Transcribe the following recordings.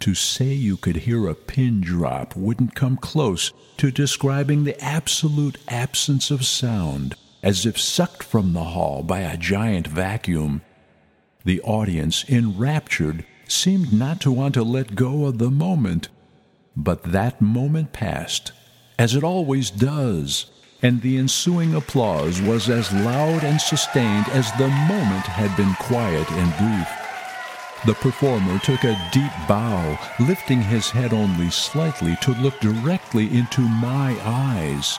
To say you could hear a pin drop wouldn't come close to describing the absolute absence of sound, as if sucked from the hall by a giant vacuum. The audience, enraptured, seemed not to want to let go of the moment. But that moment passed, as it always does, and the ensuing applause was as loud and sustained as the moment had been quiet and brief. The performer took a deep bow, lifting his head only slightly to look directly into my eyes.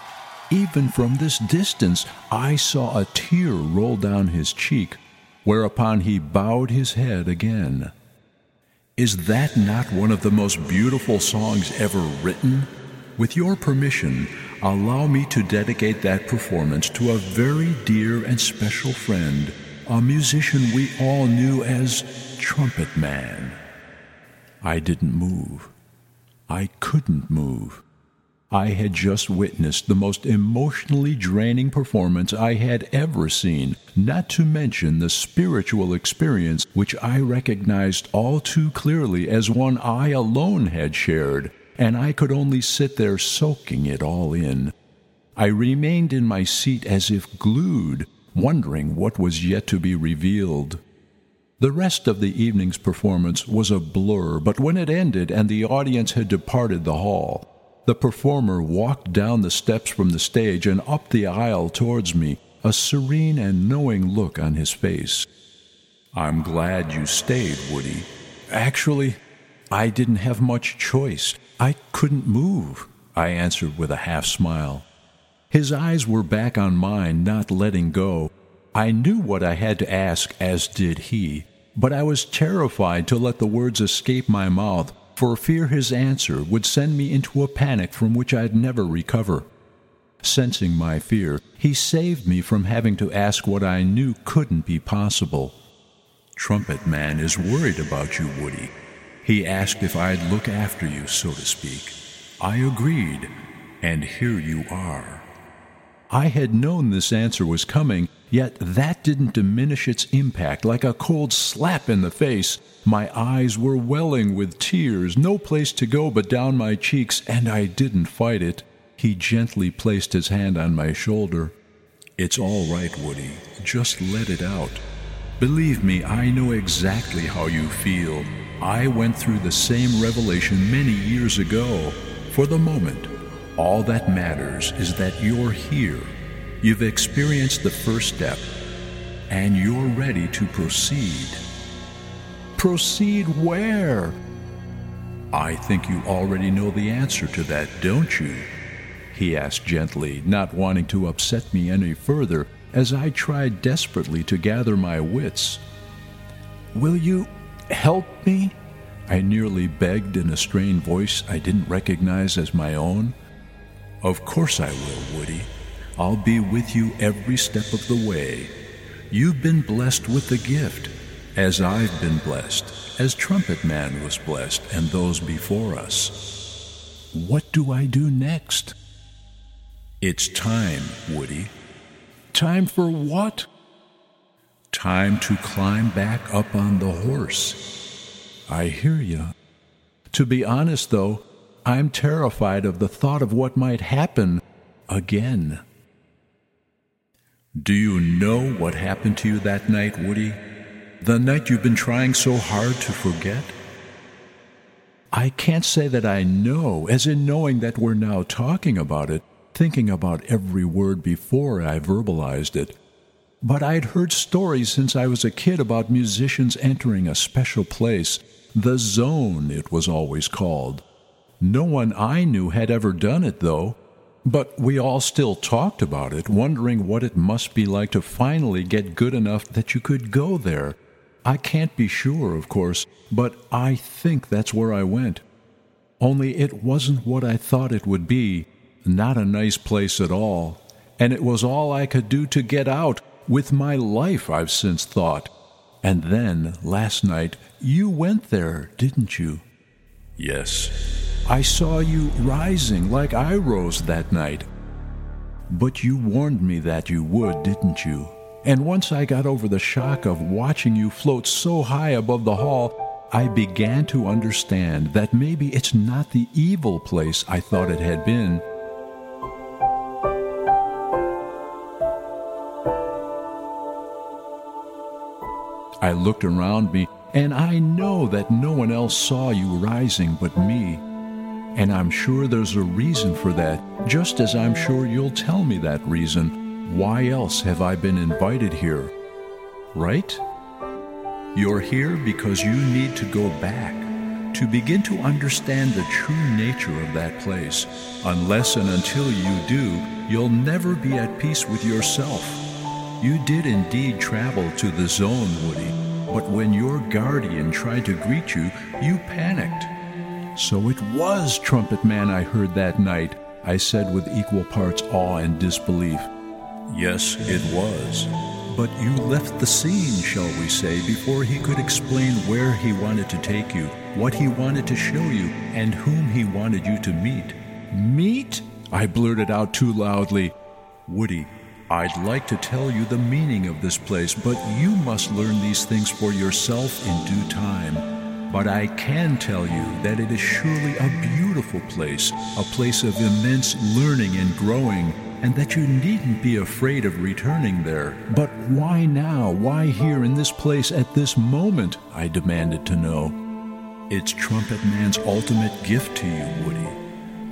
Even from this distance, I saw a tear roll down his cheek, whereupon he bowed his head again. Is that not one of the most beautiful songs ever written? With your permission, allow me to dedicate that performance to a very dear and special friend, a musician we all knew as Trumpet Man. I didn't move. I couldn't move. I had just witnessed the most emotionally draining performance I had ever seen, not to mention the spiritual experience which I recognized all too clearly as one I alone had shared and I could only sit there soaking it all in. I remained in my seat as if glued, wondering what was yet to be revealed. The rest of the evening's performance was a blur, but when it ended and the audience had departed the hall, the performer walked down the steps from the stage and up the aisle towards me, a serene and knowing look on his face. I'm glad you stayed, Woody. Actually, I didn't have much choice. I couldn't move, I answered with a half smile. His eyes were back on mine, not letting go. I knew what I had to ask, as did he, but I was terrified to let the words escape my mouth, for fear his answer would send me into a panic from which I'd never recover. Sensing my fear, he saved me from having to ask what I knew couldn't be possible. Trumpet Man is worried about you, Woody. He asked if I'd look after you, so to speak. I agreed, and here you are. I had known this answer was coming, yet that didn't diminish its impact like a cold slap in the face. My eyes were welling with tears, no place to go but down my cheeks, and I didn't fight it. He gently placed his hand on my shoulder. It's all right, Woody. Just let it out. Believe me, I know exactly how you feel. I went through the same revelation many years ago. For the moment, all that matters is that you're here. You've experienced the first step, and you're ready to proceed. Proceed where? I think you already know the answer to that, don't you? He asked gently, not wanting to upset me any further as I tried desperately to gather my wits. Will you help me? I nearly begged in a strained voice I didn't recognize as my own. Of course I will, Woody. I'll be with you every step of the way. You've been blessed with the gift, as I've been blessed, as Trumpet Man was blessed, and those before us. What do I do next? It's time, Woody. Time for what? Time to climb back up on the horse. I hear you. To be honest, though, I'm terrified of the thought of what might happen again. Do you know what happened to you that night, Woody? The night you've been trying so hard to forget? I can't say that I know, as in knowing that we're now talking about it, thinking about every word before I verbalized it. But I'd heard stories since I was a kid about musicians entering a special place, the zone, it was always called. No one I knew had ever done it, though, but we all still talked about it, wondering what it must be like to finally get good enough that you could go there. I can't be sure, of course, but I think that's where I went. Only it wasn't what I thought it would be, not a nice place at all, and it was all I could do to get out with my life, I've since thought. And then, last night, you went there, didn't you? Yes. I saw you rising like I rose that night. But you warned me that you would, didn't you? And once I got over the shock of watching you float so high above the hall, I began to understand that maybe it's not the evil place I thought it had been. I looked around me, and I know that no one else saw you rising but me. And I'm sure there's a reason for that, just as I'm sure you'll tell me that reason. Why else have I been invited here? Right? You're here because you need to go back, to begin to understand the true nature of that place. Unless and until you do, you'll never be at peace with yourself. You did indeed travel to the zone, Woody, but when your guardian tried to greet you, you panicked. So it was Trumpet Man I heard that night, I said with equal parts awe and disbelief. Yes, it was. But you left the scene, shall we say, before he could explain where he wanted to take you, what he wanted to show you, and whom he wanted you to meet. Meet? I blurted out too loudly. Woody, I'd like to tell you the meaning of this place, but you must learn these things for yourself in due time. But I can tell you that it is surely a beautiful place, a place of immense learning and growing, and that you needn't be afraid of returning there. But why now? Why here in this place at this moment? I demanded to know. It's Trumpet Man's ultimate gift to you, Woody.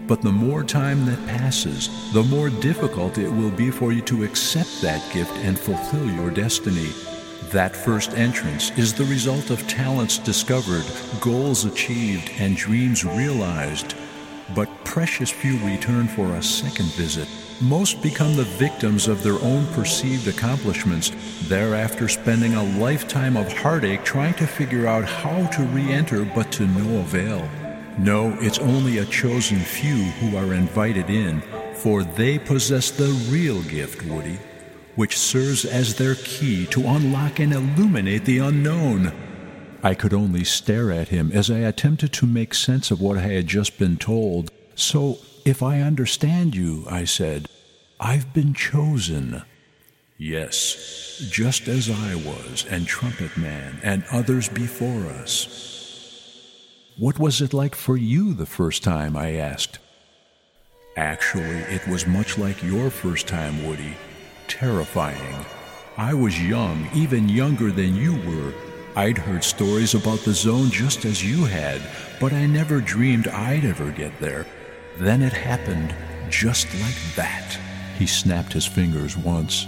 But the more time that passes, the more difficult it will be for you to accept that gift and fulfill your destiny. That first entrance is the result of talents discovered, goals achieved, and dreams realized. But precious few return for a second visit most become the victims of their own perceived accomplishments, thereafter spending a lifetime of heartache trying to figure out how to re enter but to no avail. No, it's only a chosen few who are invited in, for they possess the real gift, Woody, which serves as their key to unlock and illuminate the unknown. I could only stare at him as I attempted to make sense of what I had just been told. So if I understand you, I said, I've been chosen. Yes, just as I was, and Trumpet Man, and others before us. What was it like for you the first time? I asked. Actually, it was much like your first time, Woody. Terrifying. I was young, even younger than you were. I'd heard stories about the zone just as you had, but I never dreamed I'd ever get there. Then it happened just like that. He snapped his fingers once.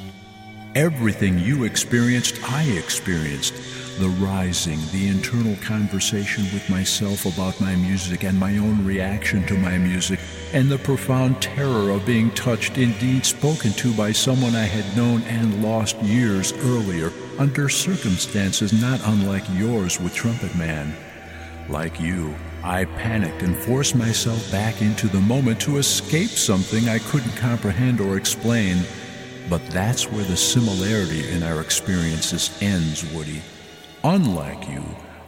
Everything you experienced, I experienced. The rising, the internal conversation with myself about my music and my own reaction to my music, and the profound terror of being touched, indeed spoken to by someone I had known and lost years earlier, under circumstances not unlike yours with Trumpet Man. Like you, I panicked and forced myself back into the moment to escape something I couldn't comprehend or explain. But that's where the similarity in our experiences ends, Woody. Unlike you,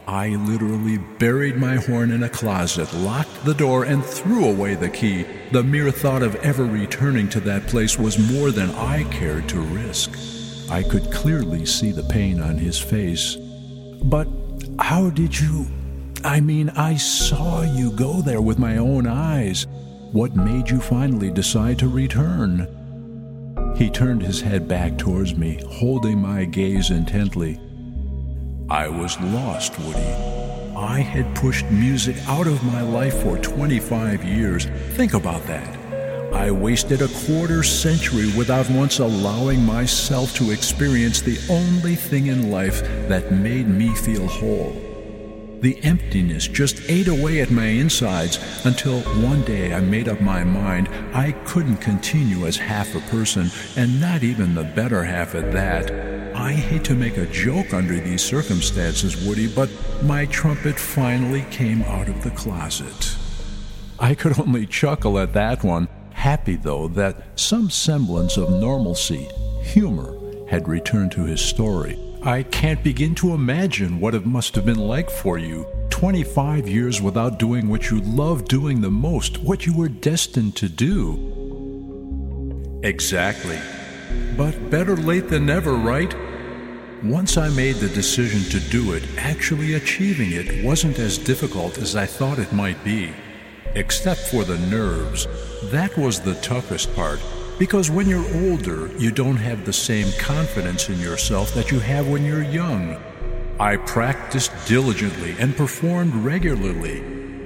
I literally buried my horn in a closet, locked the door, and threw away the key. The mere thought of ever returning to that place was more than I cared to risk. I could clearly see the pain on his face. But how did you I mean, I saw you go there with my own eyes. What made you finally decide to return? He turned his head back towards me, holding my gaze intently. I was lost, Woody. I had pushed music out of my life for 25 years. Think about that. I wasted a quarter century without once allowing myself to experience the only thing in life that made me feel whole. The emptiness just ate away at my insides until one day I made up my mind I couldn't continue as half a person, and not even the better half at that. I hate to make a joke under these circumstances, Woody, but my trumpet finally came out of the closet. I could only chuckle at that one, happy though that some semblance of normalcy, humor, had returned to his story. I can't begin to imagine what it must have been like for you. 25 years without doing what you love doing the most, what you were destined to do. Exactly. But better late than never, right? Once I made the decision to do it, actually achieving it wasn't as difficult as I thought it might be. Except for the nerves. That was the toughest part, because when you're older, you don't have the same confidence in yourself that you have when you're young. I practiced diligently and performed regularly,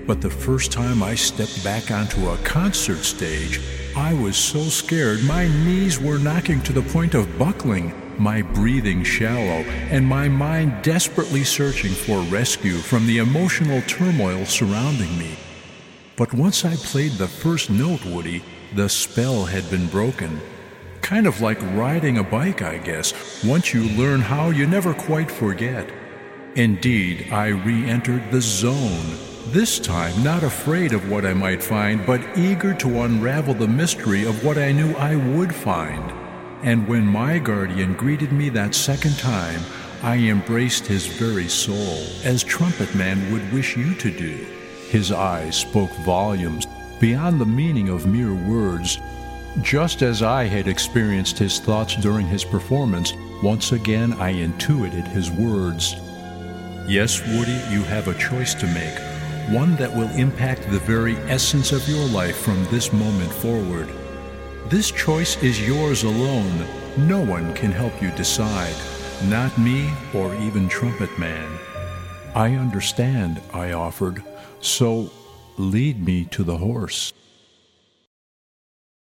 but the first time I stepped back onto a concert stage, I was so scared my knees were knocking to the point of buckling, my breathing shallow, and my mind desperately searching for rescue from the emotional turmoil surrounding me. But once I played the first note, Woody, the spell had been broken. Kind of like riding a bike, I guess. Once you learn how, you never quite forget. Indeed, I re entered the zone. This time, not afraid of what I might find, but eager to unravel the mystery of what I knew I would find. And when my guardian greeted me that second time, I embraced his very soul, as Trumpet Man would wish you to do. His eyes spoke volumes beyond the meaning of mere words. Just as I had experienced his thoughts during his performance, once again I intuited his words. Yes, Woody, you have a choice to make, one that will impact the very essence of your life from this moment forward. This choice is yours alone. No one can help you decide, not me or even Trumpet Man. I understand, I offered. So lead me to the horse.